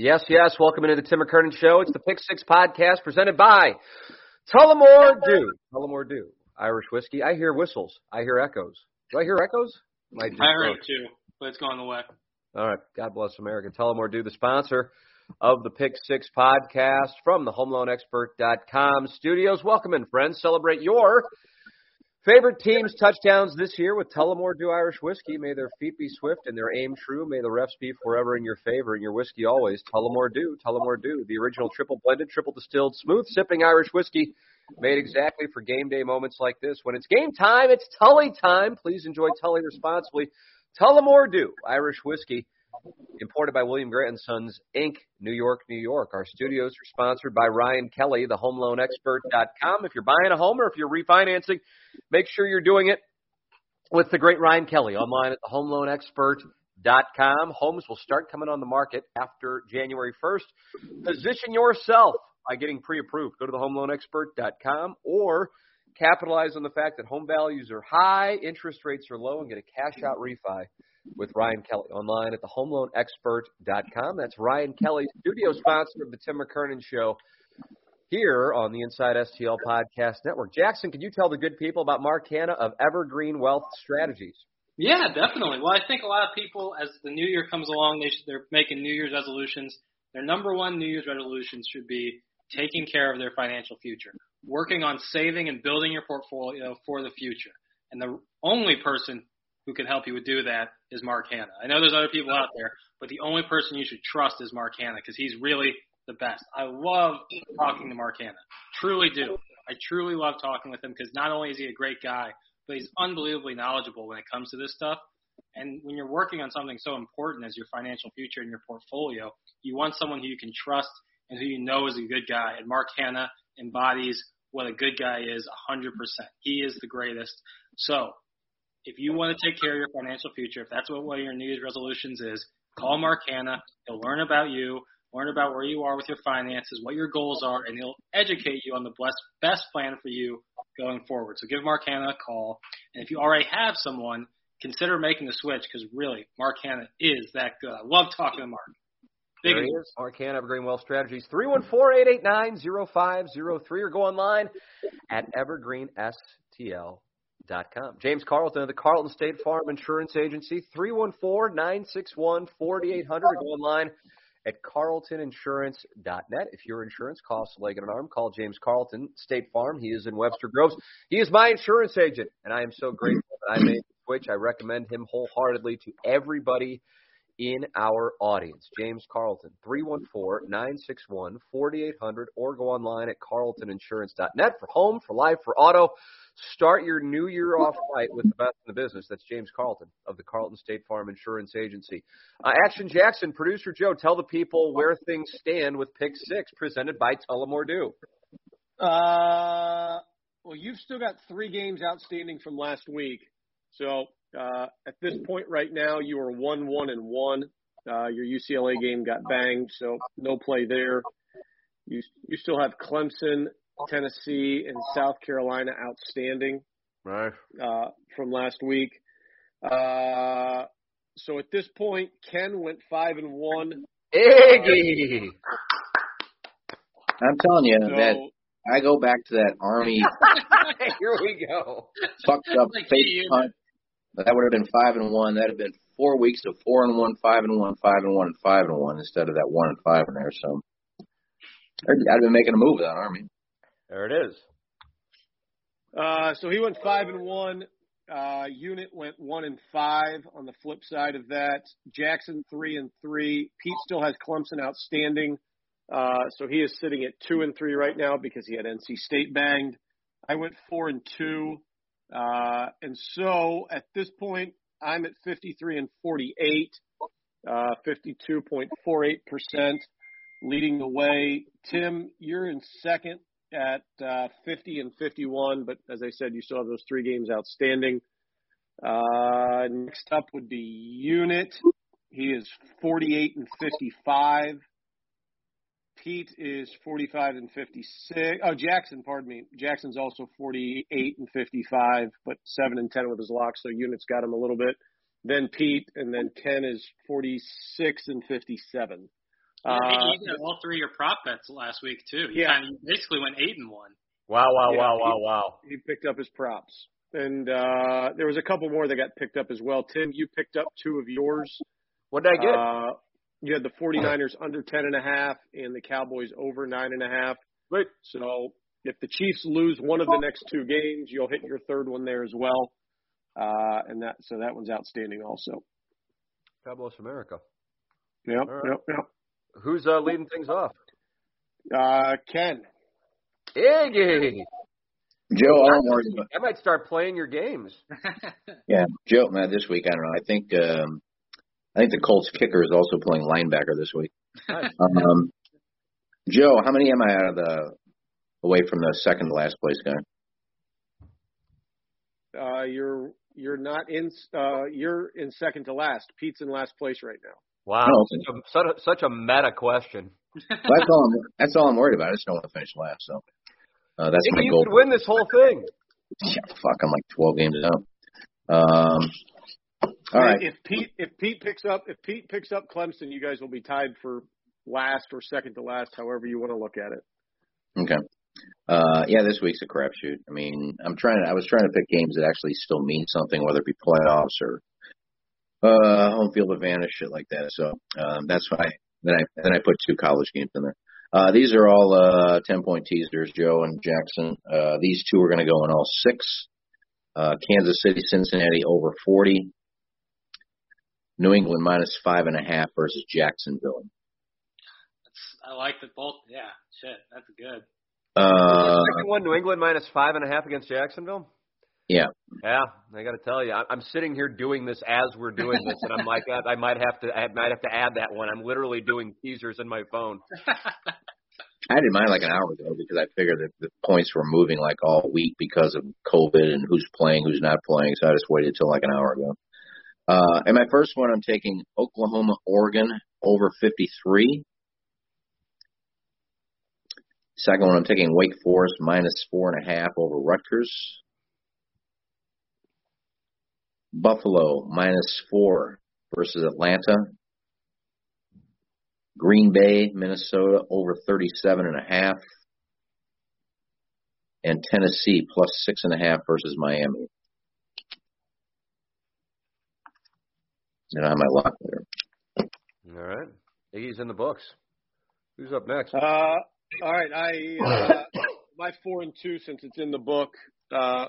Yes, yes. Welcome into the Tim McKernan Show. It's the Pick Six podcast presented by Tullamore Dew. Tullamore Dew. Irish whiskey. I hear whistles. I hear echoes. Do I hear echoes? I heard it too, but it's gone away. All right. God bless America. Tullamore Dew, the sponsor of the Pick Six podcast from the HomeLoanExpert.com studios. Welcome in, friends. Celebrate your Favorite teams touchdowns this year with Tullamore Dew Irish Whiskey. May their feet be swift and their aim true. May the refs be forever in your favor and your whiskey always. Tullamore Dew, Tullamore Dew, the original triple blended, triple distilled, smooth sipping Irish whiskey made exactly for game day moments like this. When it's game time, it's Tully time. Please enjoy Tully responsibly. Tullamore Dew Irish whiskey imported by William Grant and Sons Inc., New York, New York. Our studios are sponsored by Ryan Kelly, the homeloanexpert.com. If you're buying a home or if you're refinancing, make sure you're doing it with the great Ryan Kelly online at the homeloanexpert.com. Homes will start coming on the market after January 1st. Position yourself by getting pre-approved. Go to the homeloanexpert.com or capitalize on the fact that home values are high, interest rates are low, and get a cash out refi with Ryan Kelly online at thehomeloanexpert.com. That's Ryan Kelly, studio sponsor of the Tim McKernan Show here on the Inside STL Podcast Network. Jackson, can you tell the good people about Mark Hanna of Evergreen Wealth Strategies? Yeah, definitely. Well, I think a lot of people, as the new year comes along, they should, they're making New Year's resolutions. Their number one New Year's resolution should be taking care of their financial future, working on saving and building your portfolio for the future. And the only person who can help you with do that is Mark Hanna. I know there's other people out there, but the only person you should trust is Mark Hanna because he's really the best. I love talking to Mark Hanna. Truly do. I truly love talking with him because not only is he a great guy, but he's unbelievably knowledgeable when it comes to this stuff. And when you're working on something so important as your financial future and your portfolio, you want someone who you can trust and who you know is a good guy. And Mark Hanna embodies what a good guy is 100%. He is the greatest. So if you want to take care of your financial future, if that's what one of your New Year's resolutions is, call Mark Hanna. He'll learn about you, learn about where you are with your finances, what your goals are, and he'll educate you on the best, best plan for you going forward. So give Mark Hanna a call. And if you already have someone, consider making the switch because really, Mark Hanna is that good. I love talking to Mark. Big there he is. Mark Hanna, Evergreen Wealth Strategies, 314-889-0503 or go online at evergreenstl.com com. James Carlton of the Carlton State Farm Insurance Agency, 314-961-4800. Go online at carltoninsurance.net. If your insurance costs a leg and an arm, call James Carlton, State Farm. He is in Webster Groves. He is my insurance agent, and I am so grateful that I made the switch. I recommend him wholeheartedly to everybody in our audience. James Carlton, 314-961-4800 or go online at carltoninsurance.net for home, for life, for auto. Start your new year off right with the best in the business. That's James Carlton of the Carlton State Farm Insurance Agency. Uh, Action Jackson, producer Joe, tell the people where things stand with Pick Six presented by Tullamore Dew. Uh, well, you've still got three games outstanding from last week. So uh, at this point right now, you are one one and one. Uh, your UCLA game got banged, so no play there. You you still have Clemson, Tennessee, and South Carolina outstanding. Right. Uh, from last week. Uh, so at this point, Ken went five and one. Iggy. I'm telling you so, that I go back to that Army. Here we go. Fucked up fake punt that would have been five and one. That'd have been four weeks of four and one, five and one, five and one, and five and one instead of that one and five in there. So I'd have been making a move with that Army. There it is. Uh, so he went five and one. Uh, unit went one and five on the flip side of that. Jackson three and three. Pete still has Clemson outstanding. Uh, so he is sitting at two and three right now because he had NC State banged. I went four and two. Uh, and so at this point, I'm at 53 and 48. uh, 52.48%, leading the way. Tim, you're in second at uh, 50 and 51, but as I said, you still have those three games outstanding. Uh, next up would be Unit. He is 48 and 55. Pete is 45 and 56. Oh, Jackson, pardon me. Jackson's also 48 and 55, but 7 and 10 with his lock, so Unit's got him a little bit. Then Pete, and then Ken is 46 and 57. Yeah, uh, he all three of your prop bets last week too. He yeah, kind of, basically went eight and one. Wow! Wow! Yeah, wow! he, Wow! Wow! He picked up his props, and uh there was a couple more that got picked up as well. Tim, you picked up two of yours. What did I get? Uh, you had the 49ers under 10 and a half and the Cowboys over nine and a half. Right. So if the Chiefs lose one of the next two games, you'll hit your third one there as well. Uh, and that so that one's outstanding also. God bless America. Yep, right. yep, yep. Who's uh, leading things off? Uh, Ken. Iggy. Joe, all I'm worried. I might start playing your games. Yeah, Joe. Man, this week I don't know. I think um, I think the Colts kicker is also playing linebacker this week. Um, Joe, how many am I out of the away from the second to last place guy? Uh, you're you're not in. Uh, you're in second to last. Pete's in last place right now. Wow, Oh, such, a, such, a, such a meta question. Well, that's all. I'm, that's all I'm worried about. I just don't want to finish last. So uh, that's my Iggy, you goal. could win this whole thing. Yeah, fuck, I'm like 12 games out. Um, all right. If Pete if Pete picks up if Pete picks up Clemson, you guys will be tied for last or second to last, however you want to look at it. Okay. Uh, yeah, this week's a crapshoot. I mean, I'm trying to. I was trying to pick games that actually still mean something, whether it be playoffs or uh, home field advantage, shit like that. So um, that's why. Then I then I put two college games in there. Uh, these are all uh, ten point teasers, Joe and Jackson. Uh, these two are going to go in all six. Uh, Kansas City, Cincinnati over 40. New England minus five and a half versus Jacksonville. That's, I like that both. Yeah, shit, that's good. Uh, Second one, New England minus five and a half against Jacksonville. yeah. Yeah, I got to tell you, I- I'm sitting here doing this as we're doing this, and I'm like, I I might have to, I might have to add that one. I'm literally doing teasers in my phone. I did mine like an hour ago because I figured that the points were moving like all week because of COVID and who's playing, who's not playing. So I just waited till like an hour ago. Uh, and my first one, I'm taking Oklahoma, Oregon over 53. Second one, I'm taking Wake Forest minus four and a half over Rutgers. Buffalo minus four versus Atlanta. Green Bay, Minnesota over 37 and a half. And Tennessee plus six and a half versus Miami. And I might lock there. All right, Iggy's in the books. Who's up next? Uh, all right, I uh, my four and two since it's in the book uh,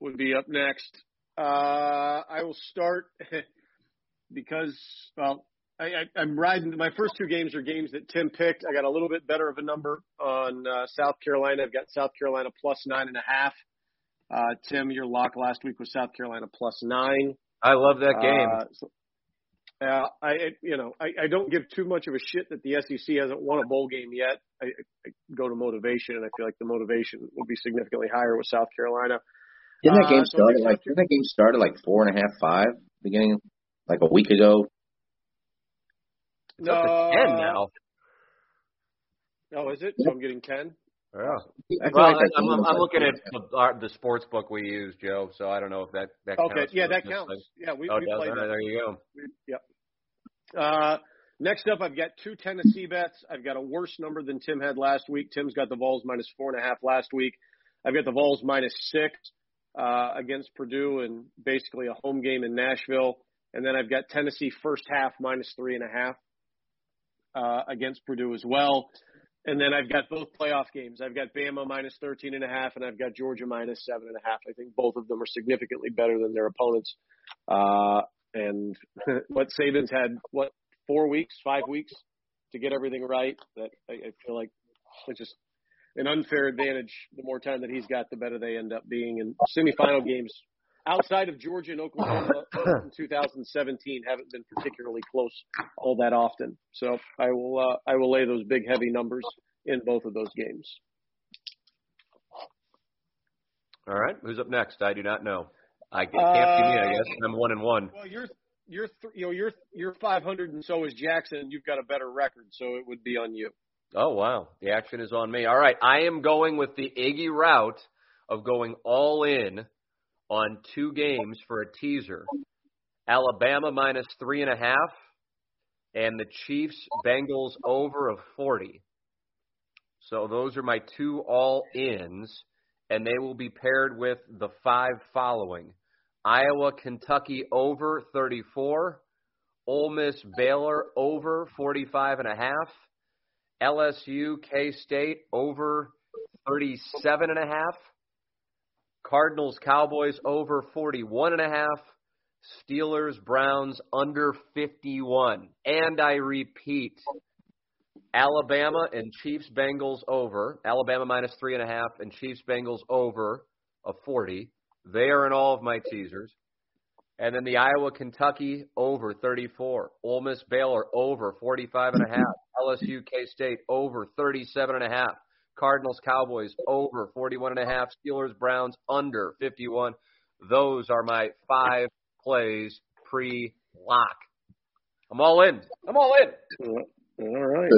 would be up next. Uh, I will start because well, I, I, I'm riding. My first two games are games that Tim picked. I got a little bit better of a number on uh, South Carolina. I've got South Carolina plus nine and a half. Uh, Tim, your lock last week was South Carolina plus nine. I love that game. Uh, so, uh, I, I- you know, I, I don't give too much of a shit that the SEC hasn't won a bowl game yet. I, I go to motivation, and I feel like the motivation will be significantly higher with South Carolina. Didn't that Uh, game so start next like didn't that game start at like four and a half, five beginning like a week ago? It's up to ten now. Oh, is it? So I'm getting ten. Yeah. Well, like I'm, I'm, I'm looking at and a half. the, our, the sports book we use, Joe. So I don't know if that that Okay, counts Okay, yeah, that counts. Yeah, we, Oh, we played right, that. there you go. We- Yep. Uh, next up, I've got two Tennessee bets. I've got a worse number than Tim had last week. Tim's got the Vols minus four and a half last week. I've got the Vols minus six uh, against Purdue and basically a home game in Nashville. And then I've got Tennessee first half minus three and a half uh, against Purdue as well. And then I've got both playoff games. I've got Bama minus 13 and a half, and I've got Georgia minus seven and a half. I think both of them are significantly better than their opponents. Uh, and what Saban's had, what, four weeks, five weeks to get everything right. That I, I feel like it's just an unfair advantage. The more time that he's got, the better they end up being. And semifinal games, outside of Georgia and Oklahoma in 2017 haven't been particularly close all that often. So I will uh, I will lay those big heavy numbers in both of those games. All right, who's up next? I do not know. I can't be me. I Uh, guess I'm one and one. Well, you're you're th- you know you're you're 500 and so is Jackson. You've got a better record, so it would be on you. Oh wow, the action is on me. All right, I am going with the Iggy route of going all in on two games for a teaser. Alabama minus three and a half, and the Chiefs Bengals over of forty. So those are my two all ins, and they will be paired with the five following: Iowa Kentucky over thirty four, Ole Miss Baylor over forty five and a half. LSU K State over 37 and a half. Cardinals Cowboys over 41 and a half. Steelers Browns under 51. And I repeat, Alabama and Chiefs Bengals over. Alabama minus three and a half and Chiefs Bengals over of 40. They are in all of my teasers. And then the Iowa Kentucky over 34. Ole Miss Baylor over 45 and a half. LSU K State over 37 and a half. Cardinals Cowboys over 41 and a half. Steelers Browns under 51. Those are my five plays pre lock. I'm all in. I'm all in. All right.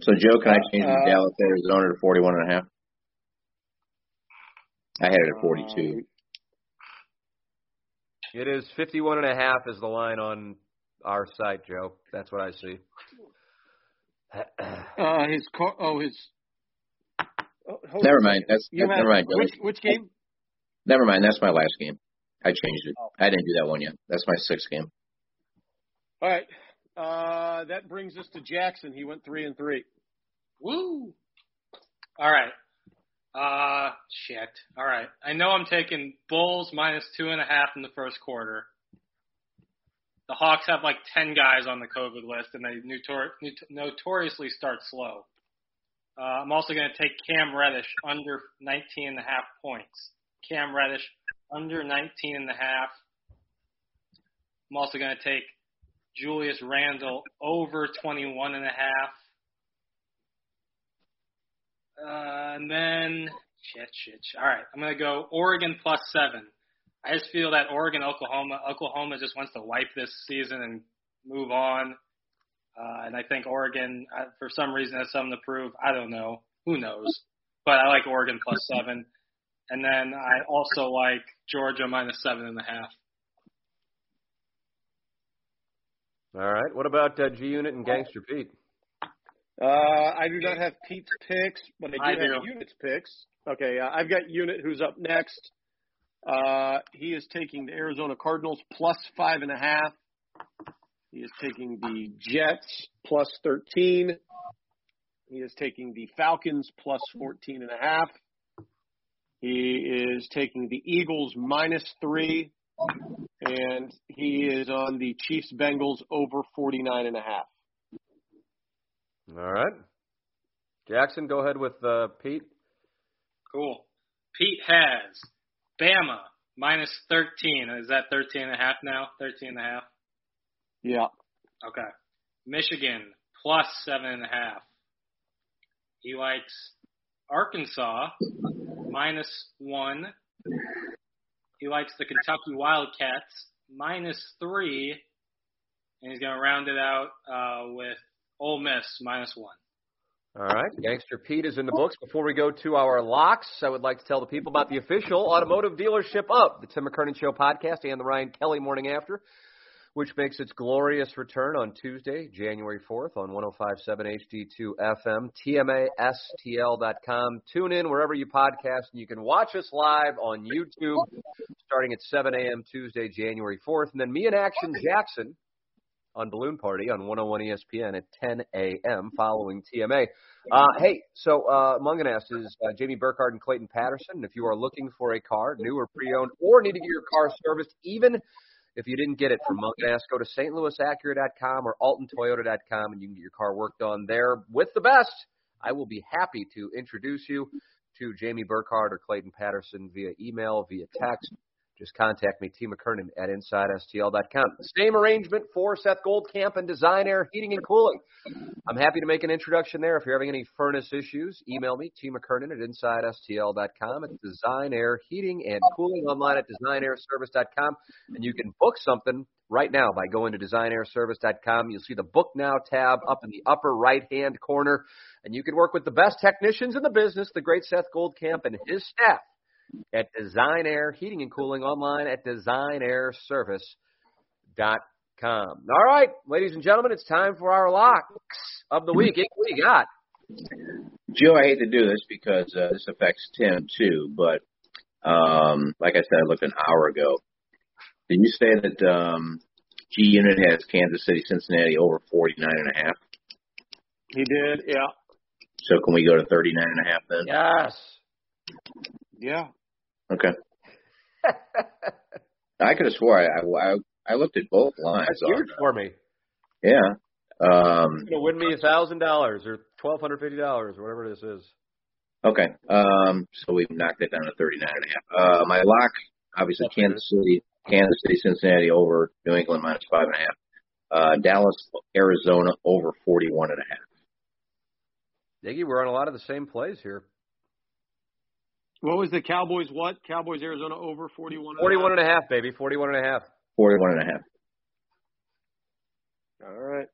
So Joe, can I change the Uh, Dallas Arizona to 41 and a half? I had it at 42. It is 51 and a half is the line on our site, Joe. That's what I see. Uh, his car. Oh, his. Oh, Never mind. That's, You never mind. Which which game? Never mind. That's my last game. I changed it. I didn't do that one yet. That's my sixth game. All right. Uh, that brings us to Jackson. He went three and three. Woo! All right. Uh, shit. All right. I know I'm taking Bulls minus two and a half in the first quarter. The Hawks have like 10 guys on the COVID list, and they notor- not- notoriously start slow. Uh, I'm also going to take Cam Reddish under 19 and a half points. Cam Reddish under 19 and a half. I'm also going to take Julius Randle over 21 and a half. Uh, and then shit, shit, shit. All right, I'm gonna go Oregon plus seven. I just feel that Oregon, Oklahoma, Oklahoma just wants to wipe this season and move on. Uh, and I think Oregon, uh, for some reason, has something to prove. I don't know. Who knows? But I like Oregon plus seven. And then I also like Georgia minus seven and a half. All right. What about uh, G Unit and Gangster Pete? Uh, I do not have Pete's picks, but I do I have do. Unit's picks. Okay, uh, I've got Unit who's up next. Uh, he is taking the Arizona Cardinals plus five and a half. He is taking the Jets plus 13. He is taking the Falcons plus 14 and a half. He is taking the Eagles minus three. And he is on the Chiefs Bengals over 49 and a half. All right. Jackson, go ahead with uh, Pete. Cool. Pete has Bama minus 13. Is that 13 and a half now? 13 and a half? Yeah. Okay. Michigan plus seven and a half. He likes Arkansas minus one. He likes the Kentucky Wildcats minus three, and he's going to round it out uh, with Ole Miss minus one. All right. Gangster Pete is in the books. Before we go to our locks, I would like to tell the people about the official automotive dealership of the Tim McKernan Show podcast and the Ryan Kelly Morning After, which makes its glorious return on Tuesday, January 4th on 1057 HD2 FM, TMASTL.com. Tune in wherever you podcast, and you can watch us live on YouTube starting at 7 a.m. Tuesday, January 4th. And then me and Action Jackson on Balloon Party on 101 ESPN at 10 a.m. following TMA. Uh, hey, so uh, Mungenast is uh, Jamie Burkhardt and Clayton Patterson. If you are looking for a car, new or pre-owned, or need to get your car serviced, even if you didn't get it from oh, Mungenast, go to stlouisacura.com or altontoyota.com and you can get your car worked on there with the best. I will be happy to introduce you to Jamie Burkhardt or Clayton Patterson via email, via text. Just contact me, T. McKernan at InsideSTL.com. Same arrangement for Seth Goldcamp and Design Air Heating and Cooling. I'm happy to make an introduction there. If you're having any furnace issues, email me, T. McKernan at InsideSTL.com. It's Design Air Heating and Cooling online at DesignAirService.com. And you can book something right now by going to DesignAirService.com. You'll see the Book Now tab up in the upper right-hand corner. And you can work with the best technicians in the business, the great Seth Goldcamp and his staff at Design Air Heating and Cooling online at designairservice.com. All right, ladies and gentlemen, it's time for our locks of the week. What do you got? Joe, I hate to do this because uh, this affects Tim too, but um, like I said, I looked an hour ago. Did you say that um, G Unit has Kansas City, Cincinnati over 49 and a half? He did, yeah. So can we go to 39 and a half then? Yes. Yeah. Okay. I could have swore I, I I looked at both lines. That's huge for me. Yeah. Um, You're gonna win me a thousand dollars or twelve hundred fifty dollars or whatever this is. Okay. Um, so we've knocked it down to 39 and a. Uh, my lock, obviously That's Kansas City, Kansas City, Cincinnati over New England minus five and a half. Uh, Dallas, Arizona over 41 and a. Diggy, we're on a lot of the same plays here. What was the Cowboys? What Cowboys? Arizona over 41. 41 and a half, baby. 41 and a half. 41 and a half. All right.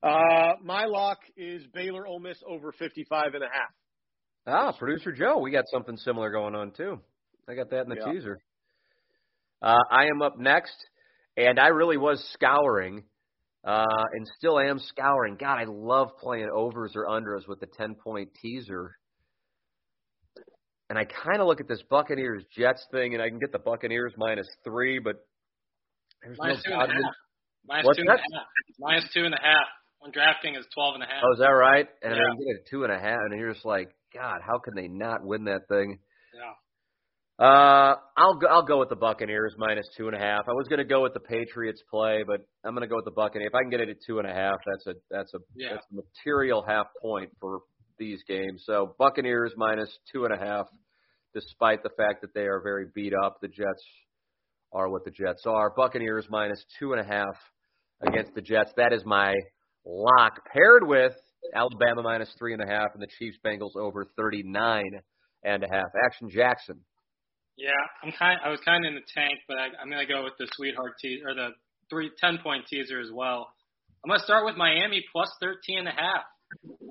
Uh, my lock is Baylor Ole Miss over 55 and a half. Ah, producer Joe, we got something similar going on too. I got that in the Yeah. teaser. Uh, I am up next, and I really was scouring, uh, and still am scouring. God, I love playing overs or unders with the 10 point teaser. And I kind of look at this Buccaneers Jets thing, and I can get the Buccaneers minus three, but there's Minus two no and a half. Minus What's two and a half. Minus two and a half. When drafting is twelve and a half. Oh, is that right? And Yeah. you get two and a half, and you're just like, God, how can they not win that thing? Yeah. Uh, I'll go. I'll go with the Buccaneers minus two and a half. I was going to go with the Patriots play, but I'm going to go with the Buccaneers. If I can get it at two and a half, that's a that's a Yeah. that's a material half point for these games. So Buccaneers minus two and a half, despite the fact that they are very beat up. The Jets are what the Jets are. Buccaneers minus two and a half against the Jets. That is my lock, paired with Alabama minus three and a half and the Chiefs Bengals over 39 and a half. Action Jackson. Yeah, I'm kind. I was kind of in the tank, but I, I'm gonna go with the sweetheart teaser or the three ten point teaser as well. I'm gonna start with Miami plus 13 and a half.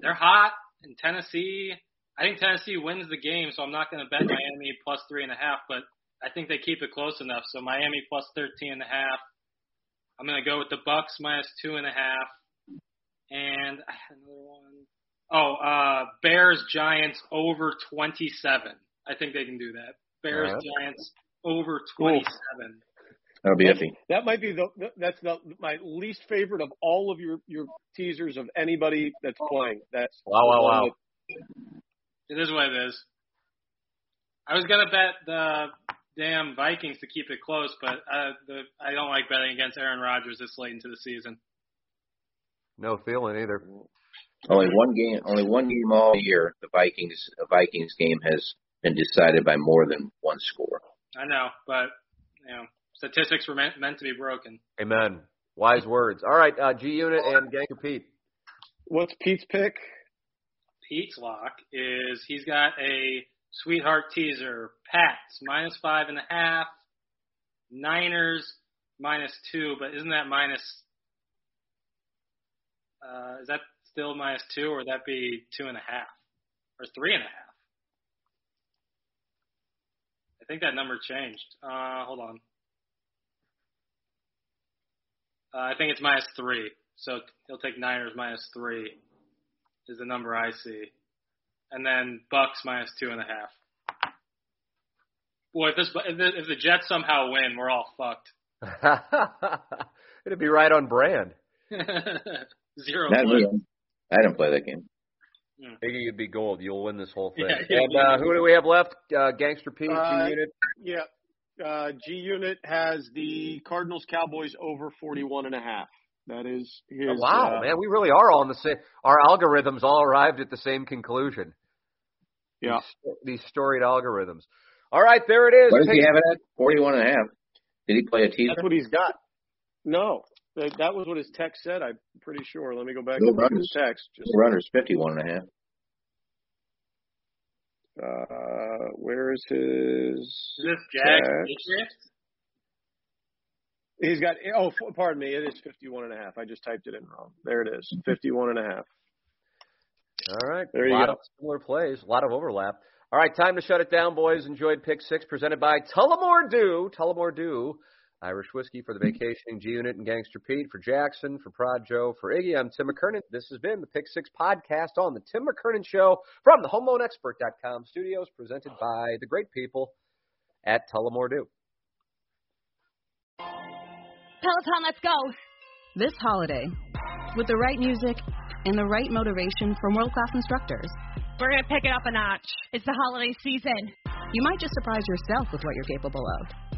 They're hot in Tennessee. I think Tennessee wins the game, so I'm not gonna bet Miami plus three and a half, but I think they keep it close enough. So Miami plus 13 and a half. I'm gonna go with the Bucs minus two and a half, and I had another one. Oh, uh, Bears Giants over 27. I think they can do that. Bears Alright. Giants over 27. That'll be iffy. That might be the that's the my least favorite of all of your your teasers of anybody that's playing. That's Wow, wow, wow. that- It is what it is. I was gonna bet the damn Vikings to keep it close, but uh, the, I don't like betting against Aaron Rodgers this late into the season. No feeling either. Only one game, only one game all year. The Vikings, a Vikings game has been decided by more than one score. I know, but you know, statistics were meant, meant to be broken. Amen. Wise words. All right, uh, G Unit and Gangster Pete. What's Pete's pick? Pete's lock is he's got a sweetheart teaser. Pats minus five and a half. Niners minus two, but isn't that minus? Uh, is that still minus two, or would that be two and a half, or three and a half? I think that number changed. Uh, hold on. Uh, I think it's minus three. So he'll take Niners minus three is the number I see, and then Bucs minus two and a half. Boy, if this if the, if the Jets somehow win, we're all fucked. It'd be right on brand. Zero. Not blood. me. I didn't play that game. Iggy, you'd be gold. You'll win this whole thing. Yeah, yeah, and yeah. uh, who do we have left? Uh, Gangster Pete, Uh, G Unit. Yeah. Uh, G Unit has the Cardinals Cowboys over 41 and a half. That is his. Oh, wow, uh, man, we really are all in the same. Our algorithms all arrived at the same conclusion. Yeah. These, these storied algorithms. All right, there it is. What does he have it at? Forty-one and a half. Did he play a teaser? That's what he's got. No, that, that was what his text said. I'm pretty sure. Let me go back No and look at runners. his text. Just Runners fifty-one and a half. uh, where is his? Is this Jags? Patriots? He's got. Oh, f- pardon me. It is 51 and a half. I just typed it in wrong. There it is. 51 and a half. All right. There a you lot go. of similar plays, a lot of overlap. All right, time to shut it down, boys. Enjoyed Pick Six presented by Tullamore Dew. Tullamore Dew, Irish whiskey for the vacationing G Unit and Gangster Pete, for Jackson, for Prod Joe, for Iggy. I'm Tim McKernan. This has been the Pick Six podcast on the Tim McKernan Show from the HomeLoanExpert.com studios, presented by the great people at Tullamore Dew. Peloton, let's go. This holiday, with the right music and the right motivation from world class instructors, We're going to pick it up a notch. It's the holiday season. you might just surprise yourself with what you're capable of.